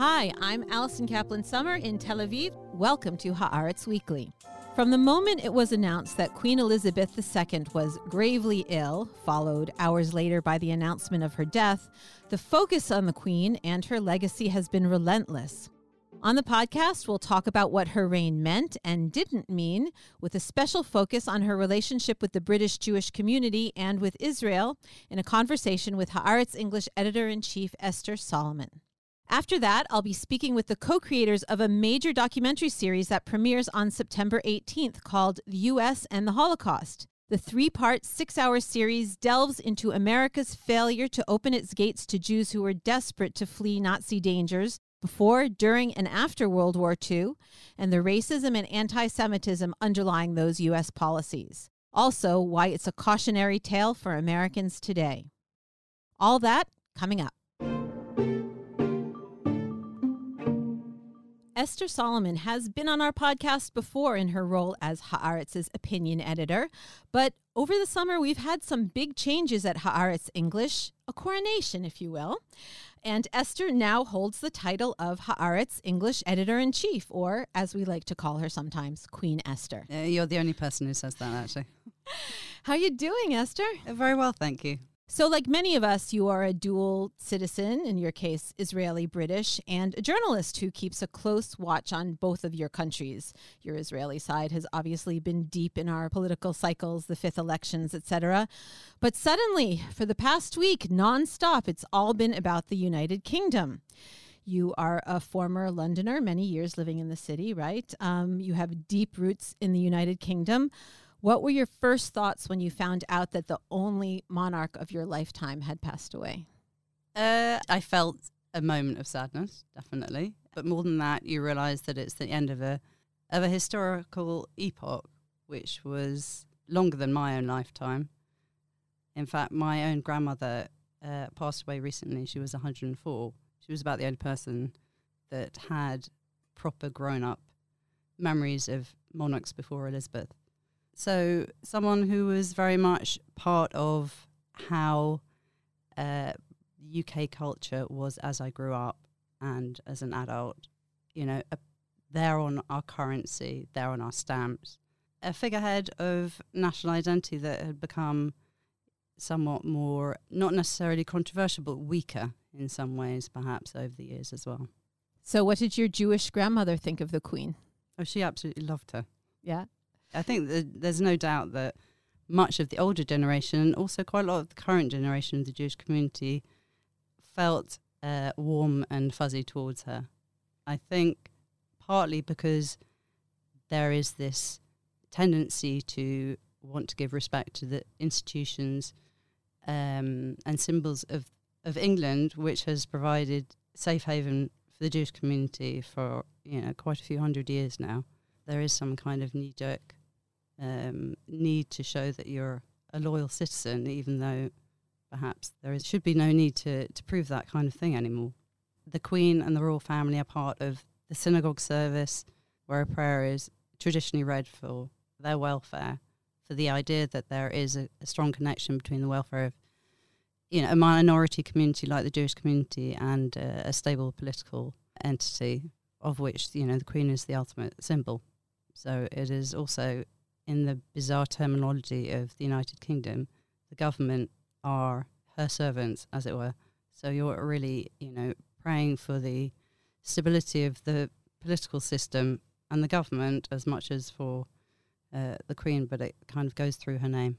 Hi, I'm Allison Kaplan Sommer in Tel Aviv. Welcome to Haaretz Weekly. From the moment it was announced that Queen Elizabeth II was gravely ill, followed hours later by the announcement of her death, the focus on the Queen and her legacy has been relentless. On the podcast, we'll talk about what her reign meant and didn't mean, with a special focus on her relationship with the British Jewish community and with Israel, in a conversation with Haaretz English editor in chief Esther Solomon. After that, I'll be speaking with the co creators of a major documentary series that premieres on September 18th called The U.S. and the Holocaust. The three part, six hour series delves into America's failure to open its gates to Jews who were desperate to flee Nazi dangers before, during, and after World War II, and the racism and anti Semitism underlying those U.S. policies. Also, why it's a cautionary tale for Americans today. All that coming up. Esther Solomon has been on our podcast before in her role as Haaretz's opinion editor, but over the summer we've had some big changes at Haaretz English, a coronation, if you will. And Esther now holds the title of Haaretz English editor in chief, or as we like to call her sometimes, Queen Esther. Uh, you're the only person who says that, actually. How are you doing, Esther? Uh, very well, thank you. So, like many of us, you are a dual citizen, in your case, Israeli British, and a journalist who keeps a close watch on both of your countries. Your Israeli side has obviously been deep in our political cycles, the fifth elections, etc. But suddenly, for the past week, nonstop, it's all been about the United Kingdom. You are a former Londoner, many years living in the city, right? Um, you have deep roots in the United Kingdom. What were your first thoughts when you found out that the only monarch of your lifetime had passed away? Uh, I felt a moment of sadness, definitely. But more than that, you realize that it's the end of a of a historical epoch, which was longer than my own lifetime. In fact, my own grandmother uh, passed away recently. She was 104. She was about the only person that had proper grown up memories of monarchs before Elizabeth. So, someone who was very much part of how uh, UK culture was as I grew up and as an adult, you know, a, there on our currency, there on our stamps, a figurehead of national identity that had become somewhat more, not necessarily controversial, but weaker in some ways, perhaps over the years as well. So, what did your Jewish grandmother think of the Queen? Oh, she absolutely loved her. Yeah. I think there's no doubt that much of the older generation and also quite a lot of the current generation of the Jewish community felt uh, warm and fuzzy towards her. I think partly because there is this tendency to want to give respect to the institutions um, and symbols of, of England, which has provided safe haven for the Jewish community for you know quite a few hundred years now. There is some kind of knee jerk um, need to show that you're a loyal citizen, even though perhaps there is, should be no need to, to prove that kind of thing anymore. The Queen and the royal family are part of the synagogue service, where a prayer is traditionally read for their welfare, for the idea that there is a, a strong connection between the welfare of you know, a minority community like the Jewish community and uh, a stable political entity, of which you know the Queen is the ultimate symbol. So it is also in the bizarre terminology of the United Kingdom, the government are her servants, as it were. So you're really, you know, praying for the stability of the political system and the government as much as for uh, the Queen, but it kind of goes through her name.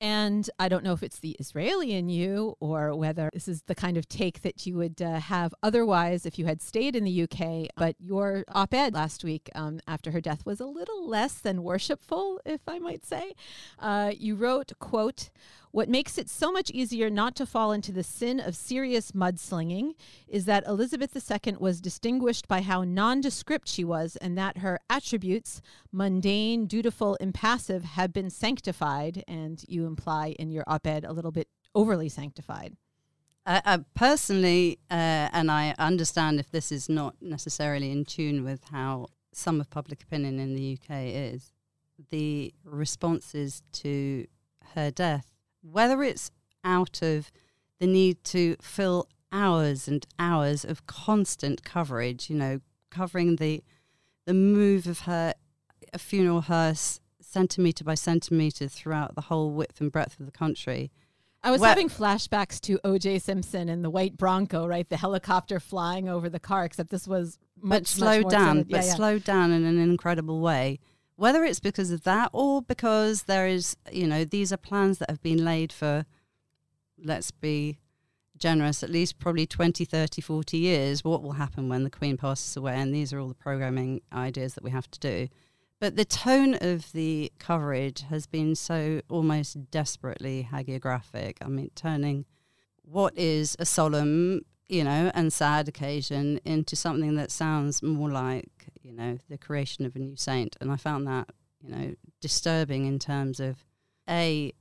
And I don't know if it's the Israeli in you or whether this is the kind of take that you would uh, have otherwise if you had stayed in the UK. But your op ed last week um, after her death was a little less than worshipful, if I might say. Uh, you wrote, quote, what makes it so much easier not to fall into the sin of serious mudslinging is that Elizabeth II was distinguished by how nondescript she was and that her attributes, mundane, dutiful, impassive, have been sanctified. And you imply in your op ed a little bit overly sanctified. Uh, uh, personally, uh, and I understand if this is not necessarily in tune with how some of public opinion in the UK is, the responses to her death whether it's out of the need to fill hours and hours of constant coverage, you know, covering the the move of her a funeral hearse centimeter by centimeter throughout the whole width and breadth of the country. I was having flashbacks to O.J. Simpson and the white Bronco, right? The helicopter flying over the car, except this was much, but slowed much down, yeah, but yeah. slowed down in an incredible way. Whether it's because of that or because there is, you know, these are plans that have been laid for, let's be generous, at least probably 20, 30, 40 years. What will happen when the Queen passes away? And these are all the programming ideas that we have to do. But the tone of the coverage has been so almost desperately hagiographic. I mean, turning what is a solemn, you know, and sad occasion into something that sounds more like, you know, the creation of a new saint. And I found that, you know, disturbing in terms of A,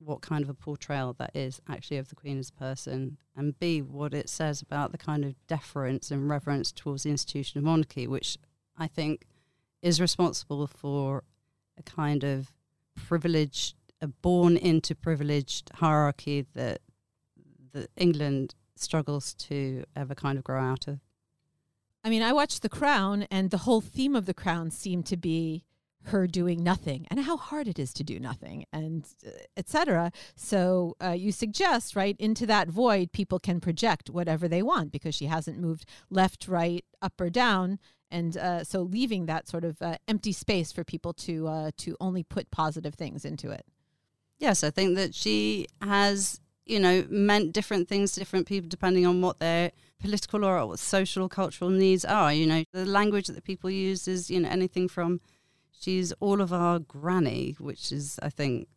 what kind of a portrayal that is actually of the Queen as a person, and B, what it says about the kind of deference and reverence towards the institution of monarchy, which I think is responsible for a kind of privileged, a born into privileged hierarchy that that England struggles to ever kind of grow out of. I mean, I watched The Crown, and the whole theme of The Crown seemed to be her doing nothing and how hard it is to do nothing and uh, etc so uh, you suggest right into that void people can project whatever they want because she hasn't moved left right up or down. And uh, so leaving that sort of uh, empty space for people to uh, to only put positive things into it. Yes i think that she has you know meant different things to different people depending on what their political or social cultural needs are you know the language that people use is you know anything from she's all of our granny, which is, I think,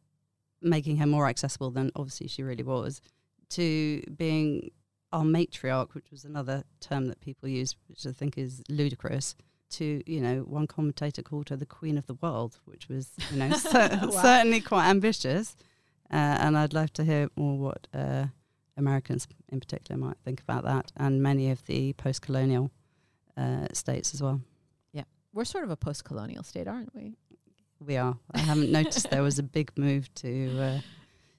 making her more accessible than obviously she really was, to being our matriarch, which was another term that people use, which I think is ludicrous. To you know, one commentator called her the queen of the world, which was you know cer- wow. certainly quite ambitious. Uh, and I'd love to hear more what uh, Americans in particular might think about that, and many of the post-colonial uh, states as well. Yeah, we're sort of a post colonial state, aren't we? We are. I haven't noticed there was a big move to uh,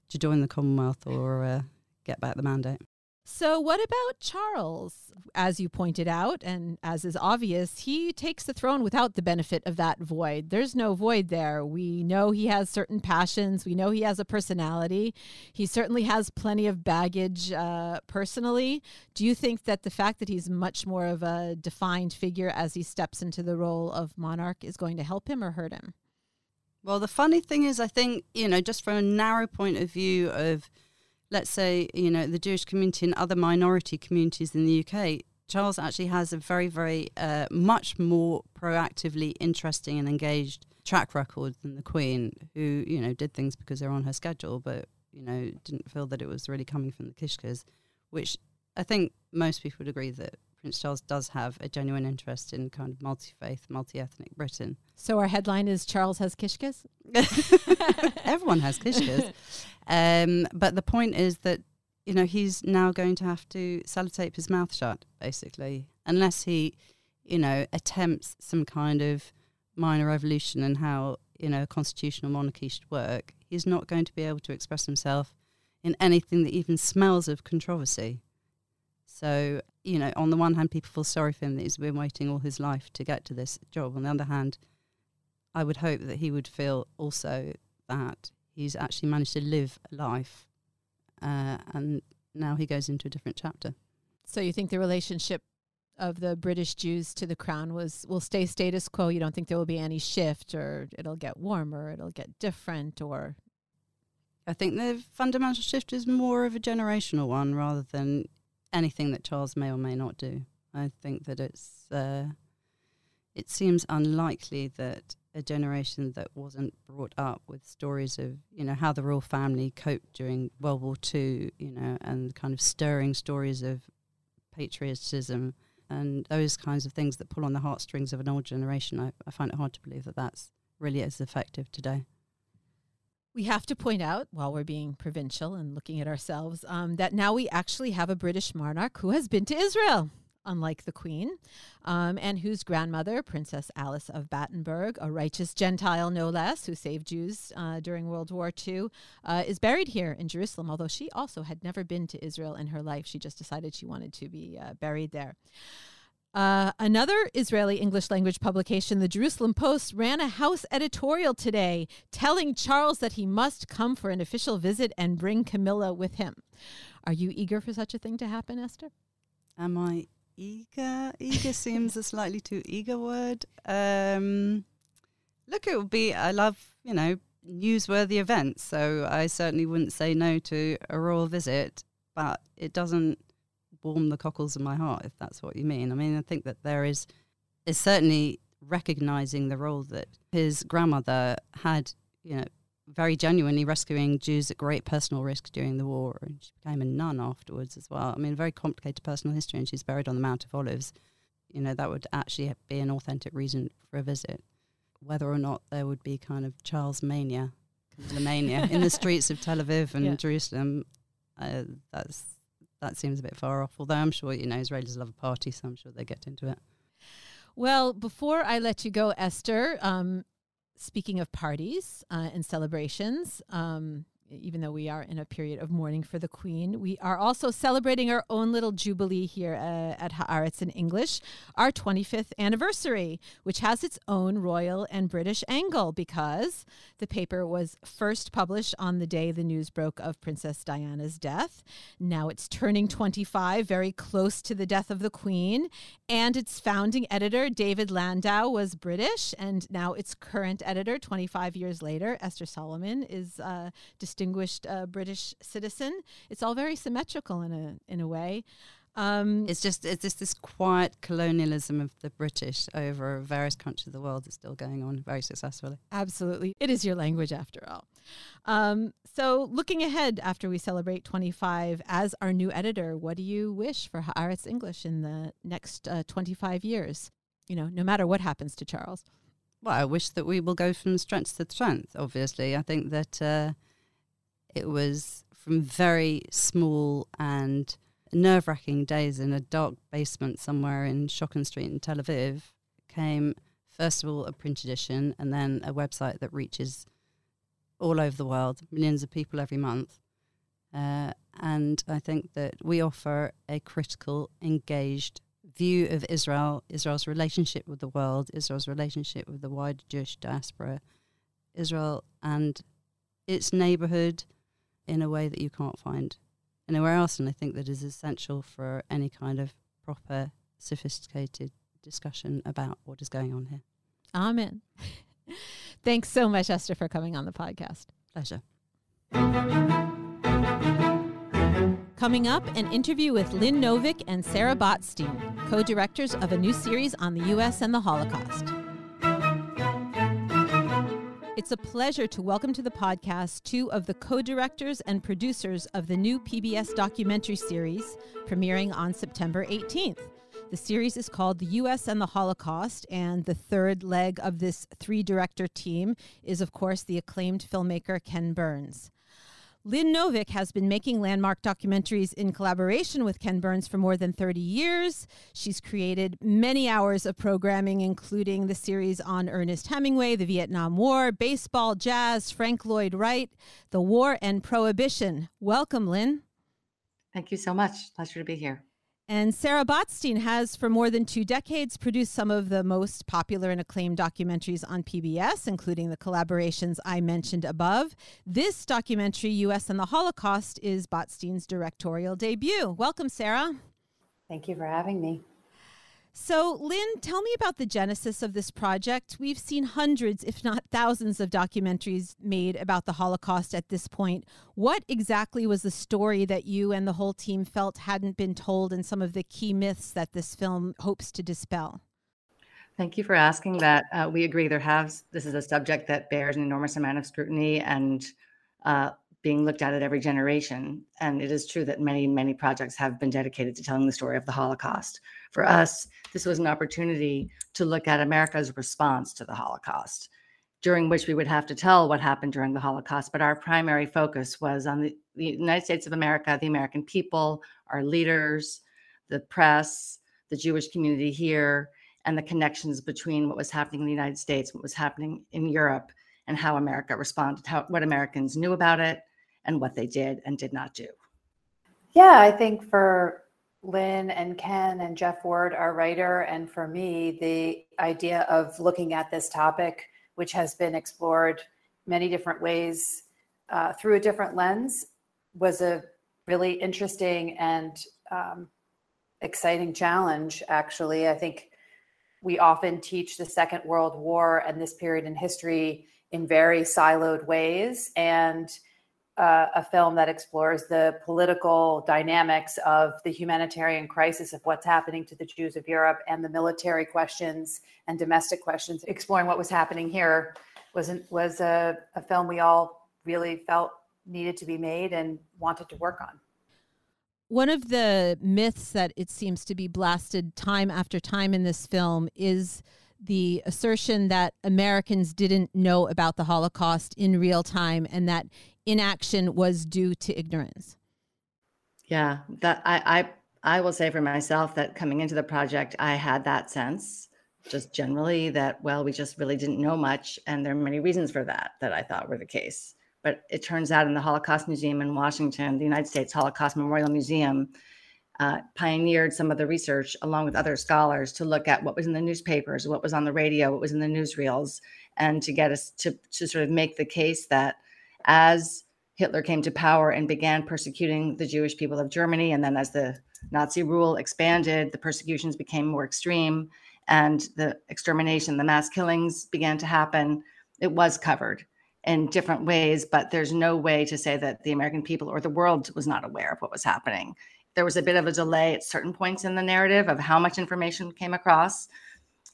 to join the Commonwealth or uh, get back the mandate. So, what about Charles? As you pointed out, and as is obvious, he takes the throne without the benefit of that void. There's no void there. We know he has certain passions. We know he has a personality. He certainly has plenty of baggage uh, personally. Do you think that the fact that he's much more of a defined figure as he steps into the role of monarch is going to help him or hurt him? Well, the funny thing is, I think, you know, just from a narrow point of view of let's say, you know, the Jewish community and other minority communities in the UK, Charles actually has a very, very uh, much more proactively interesting and engaged track record than the Queen, who, you know, did things because they're on her schedule, but, you know, didn't feel that it was really coming from the Kishkas, which I think most people would agree that Prince Charles does have a genuine interest in kind of multi faith, multi ethnic Britain. So our headline is Charles has kishkas? Everyone has kishkas. Um, but the point is that, you know, he's now going to have to sellotape his mouth shut, basically, unless he, you know, attempts some kind of minor revolution in how, you know, a constitutional monarchy should work. He's not going to be able to express himself in anything that even smells of controversy. So, you know, on the one hand, people feel sorry for him that he's been waiting all his life to get to this job. On the other hand, I would hope that he would feel also that he's actually managed to live a life uh, and now he goes into a different chapter. So you think the relationship of the British Jews to the crown was will stay status quo? You don't think there will be any shift or it'll get warmer, it'll get different or I think the fundamental shift is more of a generational one rather than anything that Charles may or may not do. I think that it's uh, it seems unlikely that a generation that wasn't brought up with stories of you know how the royal family coped during World War Two, you know, and kind of stirring stories of patriotism and those kinds of things that pull on the heartstrings of an old generation. I, I find it hard to believe that that's really as effective today. We have to point out, while we're being provincial and looking at ourselves, um, that now we actually have a British monarch who has been to Israel. unlike the Queen, um, and whose grandmother, Princess Alice of Battenberg, a righteous Gentile no less, who saved Jews uh, during World War II, uh, is buried here in Jerusalem, although she also had never been to Israel in her life. She just decided she wanted to be uh, buried there. Uh, another Israeli English language publication, the Jerusalem Post, ran a house editorial today telling Charles that he must come for an official visit and bring Camilla with him. Are you eager for such a thing to happen, Esther? Am I eager? Eager seems a slightly too eager word. Um, look, it would be, I love, you know, newsworthy events. So I certainly wouldn't say no to a royal visit, but it doesn't warm the cockles of my heart, if that's what you mean. I mean, I think that there is, is certainly recognizing the role that his grandmother had, you know, very genuinely rescuing Jews at great personal risk during the war. And she became a nun afterwards as well. I mean, very complicated personal history, and she's buried on the Mount of Olives. You know, that would actually be an authentic reason for a visit. Whether or not there would be kind of Charles mania, mania in the streets of Tel Aviv and yeah. Jerusalem, uh, that's that seems a bit far off. Although I'm sure you know Israelis love a party, so I'm sure they get into it. Well, before I let you go, Esther, um, speaking of parties uh, and celebrations, um, even though we are in a period of mourning for the Queen, we are also celebrating our own little jubilee here uh, at Haaretz in English, our 25th anniversary, which has its own royal and British angle because the paper was first published on the day the news broke of Princess Diana's death. Now it's turning 25, very close to the death of the Queen, and its founding editor, David Landau, was British, and now its current editor, 25 years later, Esther Solomon, is uh, distinguished distinguished uh, British citizen. It's all very symmetrical in a in a way. Um, it's just it's just this quiet colonialism of the British over various countries of the world that's still going on very successfully. Absolutely, it is your language after all. Um, so, looking ahead after we celebrate 25 as our new editor, what do you wish for Haaretz English in the next uh, 25 years? You know, no matter what happens to Charles. Well, I wish that we will go from strength to strength. Obviously, I think that. Uh, it was from very small and nerve wracking days in a dark basement somewhere in Schocken Street in Tel Aviv came, first of all, a print edition and then a website that reaches all over the world, millions of people every month. Uh, and I think that we offer a critical, engaged view of Israel, Israel's relationship with the world, Israel's relationship with the wider Jewish diaspora, Israel and its neighborhood, in a way that you can't find anywhere else. And I think that is essential for any kind of proper, sophisticated discussion about what is going on here. Amen. Thanks so much, Esther, for coming on the podcast. Pleasure. Coming up, an interview with Lynn Novick and Sarah Botstein, co directors of a new series on the U.S. and the Holocaust. It's a pleasure to welcome to the podcast two of the co directors and producers of the new PBS documentary series premiering on September 18th. The series is called The U.S. and the Holocaust, and the third leg of this three director team is, of course, the acclaimed filmmaker Ken Burns. Lynn Novick has been making landmark documentaries in collaboration with Ken Burns for more than 30 years. She's created many hours of programming, including the series on Ernest Hemingway, the Vietnam War, baseball, jazz, Frank Lloyd Wright, the war and prohibition. Welcome, Lynn. Thank you so much. Pleasure to be here. And Sarah Botstein has, for more than two decades, produced some of the most popular and acclaimed documentaries on PBS, including the collaborations I mentioned above. This documentary, U.S. and the Holocaust, is Botstein's directorial debut. Welcome, Sarah. Thank you for having me. So, Lynn, tell me about the genesis of this project. We've seen hundreds, if not thousands, of documentaries made about the Holocaust at this point. What exactly was the story that you and the whole team felt hadn't been told, and some of the key myths that this film hopes to dispel? Thank you for asking that. Uh, we agree there has, this is a subject that bears an enormous amount of scrutiny and uh, being looked at at every generation. And it is true that many, many projects have been dedicated to telling the story of the Holocaust. For us, this was an opportunity to look at America's response to the Holocaust, during which we would have to tell what happened during the Holocaust. But our primary focus was on the, the United States of America, the American people, our leaders, the press, the Jewish community here and the connections between what was happening in the United States, what was happening in Europe, and how America responded, how what Americans knew about it, and what they did and did not do. Yeah, I think for Lynn and Ken and Jeff Ward, our writer, and for me, the idea of looking at this topic, which has been explored many different ways uh, through a different lens, was a really interesting and um, exciting challenge, actually. I think we often teach the Second World War and this period in history in very siloed ways. And uh, a film that explores the political dynamics of the humanitarian crisis of what's happening to the Jews of Europe and the military questions and domestic questions, exploring what was happening here was was a, a film we all really felt needed to be made and wanted to work on. One of the myths that it seems to be blasted time after time in this film is the assertion that Americans didn't know about the Holocaust in real time and that inaction was due to ignorance. Yeah, that I I I will say for myself that coming into the project, I had that sense just generally that well, we just really didn't know much, and there are many reasons for that that I thought were the case. But it turns out in the Holocaust Museum in Washington, the United States Holocaust Memorial Museum, uh, pioneered some of the research along with other scholars to look at what was in the newspapers, what was on the radio, what was in the newsreels, and to get us to, to sort of make the case that as Hitler came to power and began persecuting the Jewish people of Germany, and then as the Nazi rule expanded, the persecutions became more extreme and the extermination, the mass killings began to happen. It was covered in different ways, but there's no way to say that the American people or the world was not aware of what was happening. There was a bit of a delay at certain points in the narrative of how much information came across.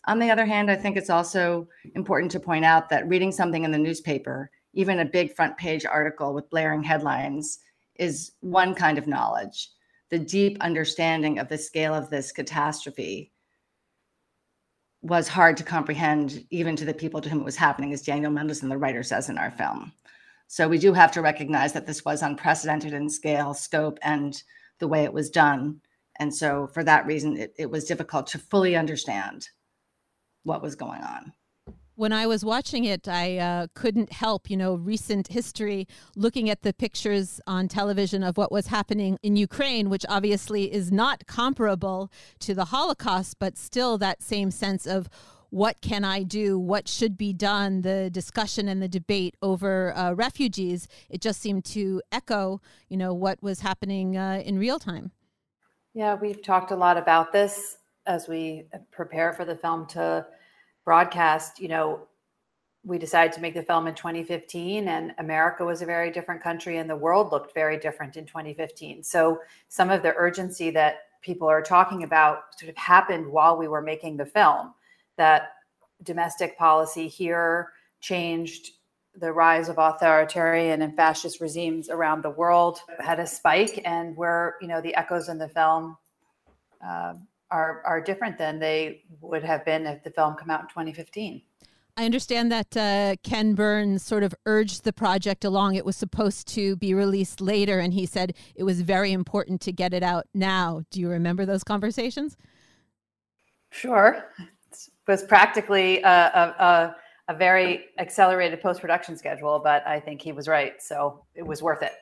On the other hand, I think it's also important to point out that reading something in the newspaper even a big front page article with blaring headlines is one kind of knowledge. The deep understanding of the scale of this catastrophe was hard to comprehend, even to the people to whom it was happening, as Daniel Mendelsohn, the writer, says in our film. So we do have to recognize that this was unprecedented in scale, scope, and the way it was done. And so, for that reason, it, it was difficult to fully understand what was going on when I was watching it, I uh, couldn't help, you know, recent history, looking at the pictures on television of what was happening in Ukraine, which obviously is not comparable to the Holocaust, but still that same sense of what can I do? What should be done? The discussion and the debate over uh, refugees, it just seemed to echo, you know, what was happening uh, in real time. Yeah, we've talked a lot about this as we prepare for the film to broadcast, you know, we decided to make the film in 2015 and America was a very different country and the world looked very different in 2015. So some of the urgency that people are talking about sort of happened while we were making the film that domestic policy here changed the rise of authoritarian and fascist regimes around the world had a spike and where you know the echoes in the film uh, are are different than they would have been if the film come out in 2015. I understand that uh, Ken Burns sort of urged the project along. It was supposed to be released later, and he said it was very important to get it out now. Do you remember those conversations? Sure. Was practically a, a, a, a very accelerated post production schedule, but I think he was right. So it was worth it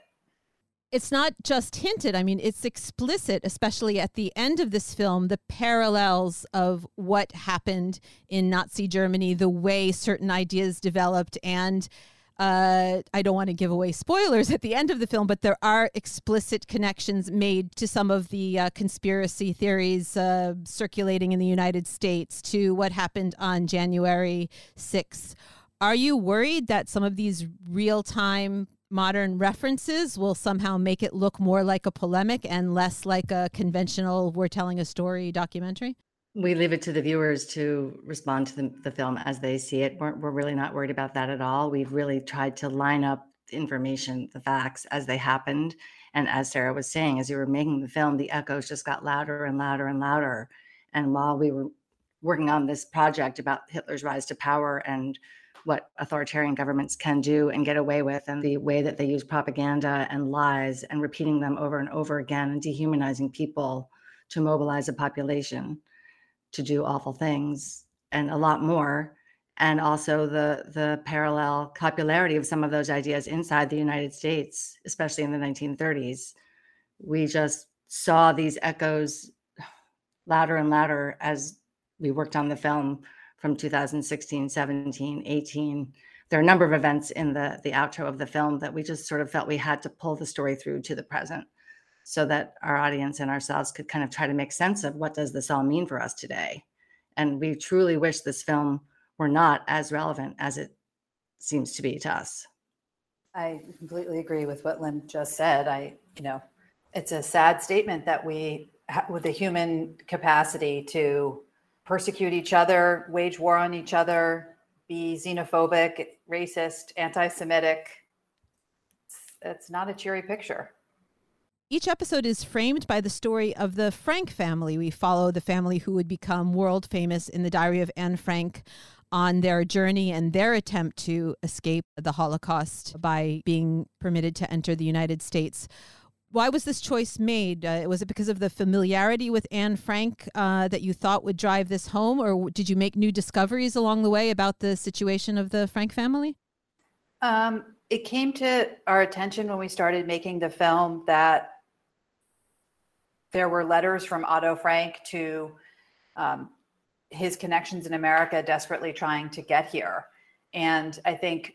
it's not just hinted. I mean, it's explicit, especially at the end of this film, the parallels of what happened in Nazi Germany, the way certain ideas developed. And uh, I don't want to give away spoilers at the end of the film, but there are explicit connections made to some of the uh, conspiracy theories uh, circulating in the United States to what happened on January 6th. Are you worried that some of these real time modern references will somehow make it look more like a polemic and less like a conventional we're telling a story documentary? We leave it to the viewers to respond to the, the film as they see it. We're, we're really not worried about that at all. We've really tried to line up the information, the facts as they happened. And as Sarah was saying, as you were making the film, the echoes just got louder and louder and louder. And while we were working on this project about Hitler's rise to power and what authoritarian governments can do and get away with, and the way that they use propaganda and lies and repeating them over and over again and dehumanizing people to mobilize a population to do awful things and a lot more and also the the parallel popularity of some of those ideas inside the United States, especially in the 1930s. We just saw these echoes louder and louder as we worked on the film from 2016, 17, 18. There are a number of events in the the outro of the film that we just sort of felt we had to pull the story through to the present so that our audience and ourselves could kind of try to make sense of what does this all mean for us today. And we truly wish this film were not as relevant as it seems to be to us. I completely agree with what Lynn just said. I, you know, it's a sad statement that we, with the human capacity to persecute each other, wage war on each other, be xenophobic, racist, anti Semitic, it's, it's not a cheery picture. Each episode is framed by the story of the Frank family. We follow the family who would become world famous in the diary of Anne Frank on their journey and their attempt to escape the Holocaust by being permitted to enter the United States. Why was this choice made? Uh, was it because of the familiarity with Anne Frank uh, that you thought would drive this home, or did you make new discoveries along the way about the situation of the Frank family? Um, it came to our attention when we started making the film that there were letters from Otto Frank to um, his connections in America desperately trying to get here. And I think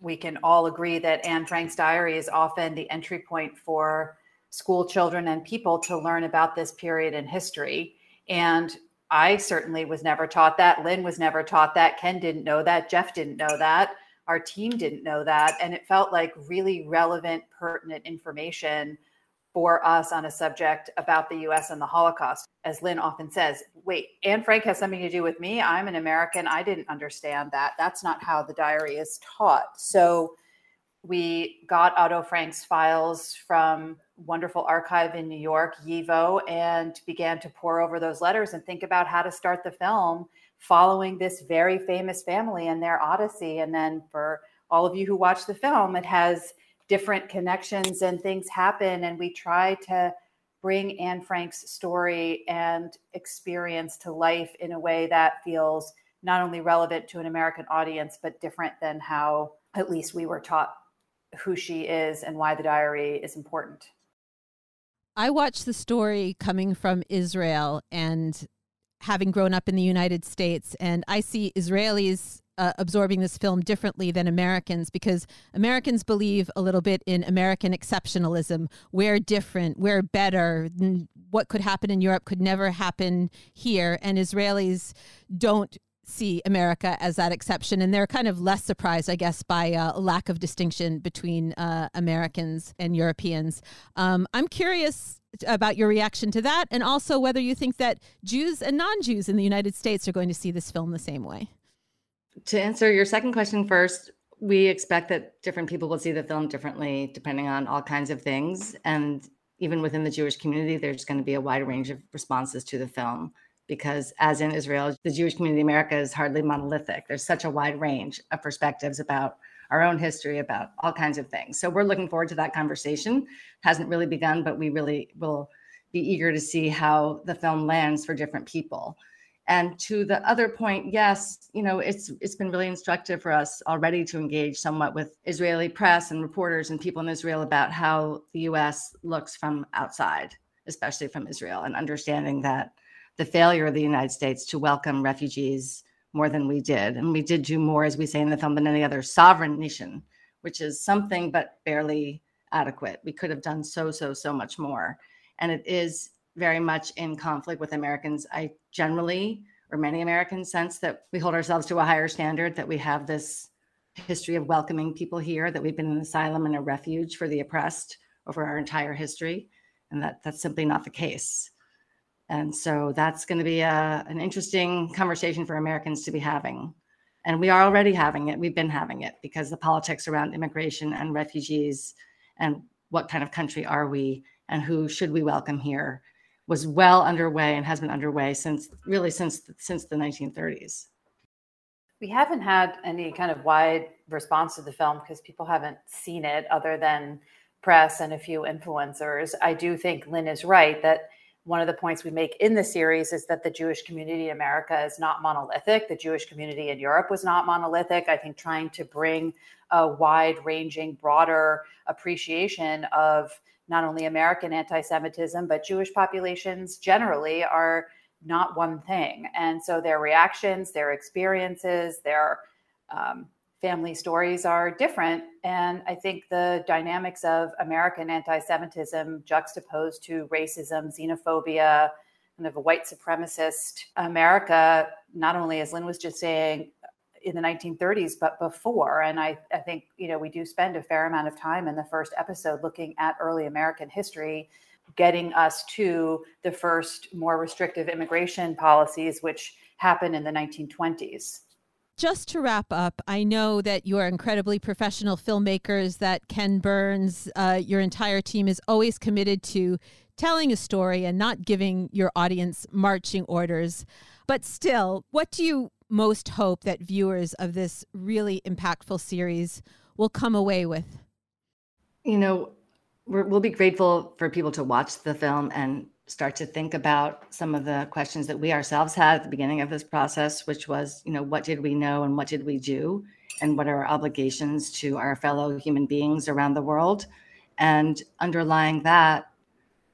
we can all agree that Anne Frank's diary is often the entry point for school children and people to learn about this period in history. And I certainly was never taught that. Lynn was never taught that. Ken didn't know that. Jeff didn't know that. Our team didn't know that. And it felt like really relevant, pertinent information for us on a subject about the US and the Holocaust. As Lynn often says, wait, Anne Frank has something to do with me. I'm an American. I didn't understand that. That's not how the diary is taught. So we got Otto Frank's files from wonderful archive in New York, YIVO, and began to pour over those letters and think about how to start the film following this very famous family and their odyssey. And then for all of you who watch the film, it has different connections and things happen. And we try to bring Anne Frank's story and experience to life in a way that feels not only relevant to an American audience, but different than how at least we were taught who she is and why the diary is important. I watched the story coming from Israel and having grown up in the United States, and I see Israelis uh, absorbing this film differently than Americans because Americans believe a little bit in American exceptionalism. We're different, we're better. What could happen in Europe could never happen here. And Israelis don't see America as that exception. And they're kind of less surprised, I guess, by uh, a lack of distinction between uh, Americans and Europeans. Um, I'm curious about your reaction to that and also whether you think that Jews and non Jews in the United States are going to see this film the same way to answer your second question first, we expect that different people will see the film differently depending on all kinds of things. And even within the Jewish community, there's going to be a wide range of responses to the film because, as in Israel, the Jewish community in America is hardly monolithic. There's such a wide range of perspectives about our own history, about all kinds of things. So we're looking forward to that conversation. Hasn't really begun, but we really will be eager to see how the film lands for different people. And to the other point, yes, you know, it's it's been really instructive for us already to engage somewhat with Israeli press and reporters and people in Israel about how the US looks from outside, especially from Israel, and understanding that the failure of the United States to welcome refugees more than we did. And we did do more, as we say in the film, than any other sovereign nation, which is something but barely adequate. We could have done so, so, so much more. And it is very much in conflict with Americans. I generally, or many Americans, sense that we hold ourselves to a higher standard, that we have this history of welcoming people here, that we've been an asylum and a refuge for the oppressed over our entire history. And that that's simply not the case. And so that's going to be a, an interesting conversation for Americans to be having. And we are already having it. We've been having it because the politics around immigration and refugees and what kind of country are we and who should we welcome here was well underway and has been underway since really since since the 1930s. We haven't had any kind of wide response to the film because people haven't seen it other than press and a few influencers. I do think Lynn is right that one of the points we make in the series is that the Jewish community in America is not monolithic. The Jewish community in Europe was not monolithic. I think trying to bring a wide ranging, broader appreciation of not only American anti Semitism, but Jewish populations generally are not one thing. And so their reactions, their experiences, their um, family stories are different. And I think the dynamics of American anti Semitism juxtaposed to racism, xenophobia, kind of a white supremacist America, not only as Lynn was just saying, in the 1930s, but before. And I, I think, you know, we do spend a fair amount of time in the first episode looking at early American history, getting us to the first more restrictive immigration policies, which happened in the 1920s just to wrap up, I know that you are incredibly professional filmmakers, that Ken Burns, uh, your entire team is always committed to telling a story and not giving your audience marching orders. But still, what do you most hope that viewers of this really impactful series will come away with? You know, we will be grateful for people to watch the film and start to think about some of the questions that we ourselves had at the beginning of this process, which was, you know, what did we know and what did we do? And what are our obligations to our fellow human beings around the world? And underlying that,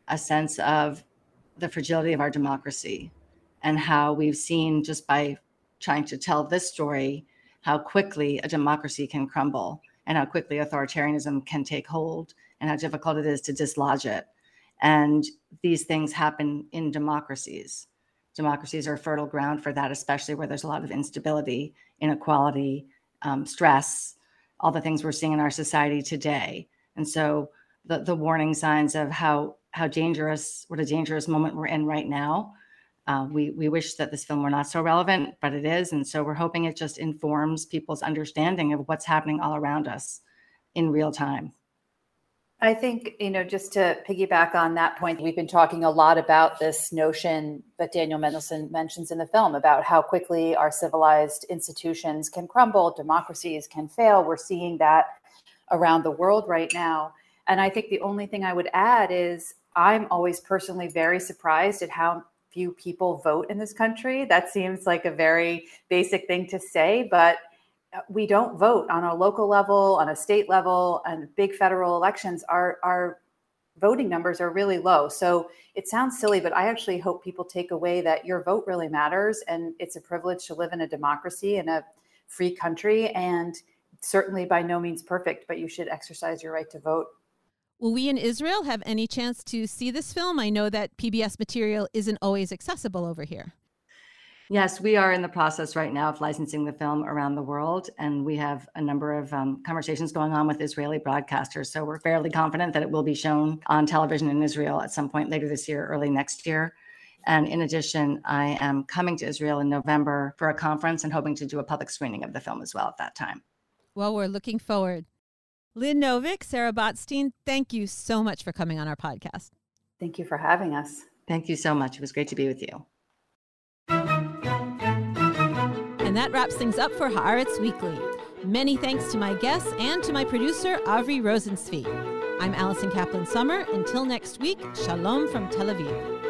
a sense of the fragility of our democracy and how we've seen just by trying to tell this story how quickly a democracy can crumble and how quickly authoritarianism can take hold and how difficult it is to dislodge it and these things happen in democracies. Democracies are fertile ground for that, especially where there's a lot of instability, inequality, um, stress, all the things we're seeing in our society today. And so the, the warning signs of how how dangerous, what a dangerous moment we're in right now. Uh, we we wish that this film were not so relevant, but it is, and so we're hoping it just informs people's understanding of what's happening all around us in real time. I think, you know, just to piggyback on that point, we've been talking a lot about this notion that Daniel Mendelsohn mentions in the film about how quickly our civilized institutions can crumble, democracies can fail. We're seeing that around the world right now. And I think the only thing I would add is I'm always personally very surprised at how few people vote in this country. That seems like a very basic thing to say, but uh, we don't vote on a local level, on a state level, and big federal elections, our, our voting numbers are really low. So it sounds silly, but I actually hope people take away that your vote really matters and it's a privilege to live in a democracy in a free country and certainly by no means perfect, but you should exercise your right to vote. Will we in Israel have any chance to see this film? I know that PBS material isn't always accessible over here. Yes, we are in the process right now of licensing the film around the world, and we have a number of um, conversations going on with Israeli broadcasters. So we're fairly confident that it will be shown on television in Israel at some point later this year, early next year. And in addition, I am coming to Israel in November for a conference and hoping to do a public screening of the film as well at that time. Well, we're looking forward. Lynn Novick, Sarah Botstein, thank you so much for coming on our podcast. Thank you for having us. Thank you so much. It was great to be with you. And that wraps things up for Haaretz Weekly. Many thanks to my guests and to my producer, Avri Rosenzweig. I'm Allison Kaplan Sommer. Until next week, shalom from Tel Aviv.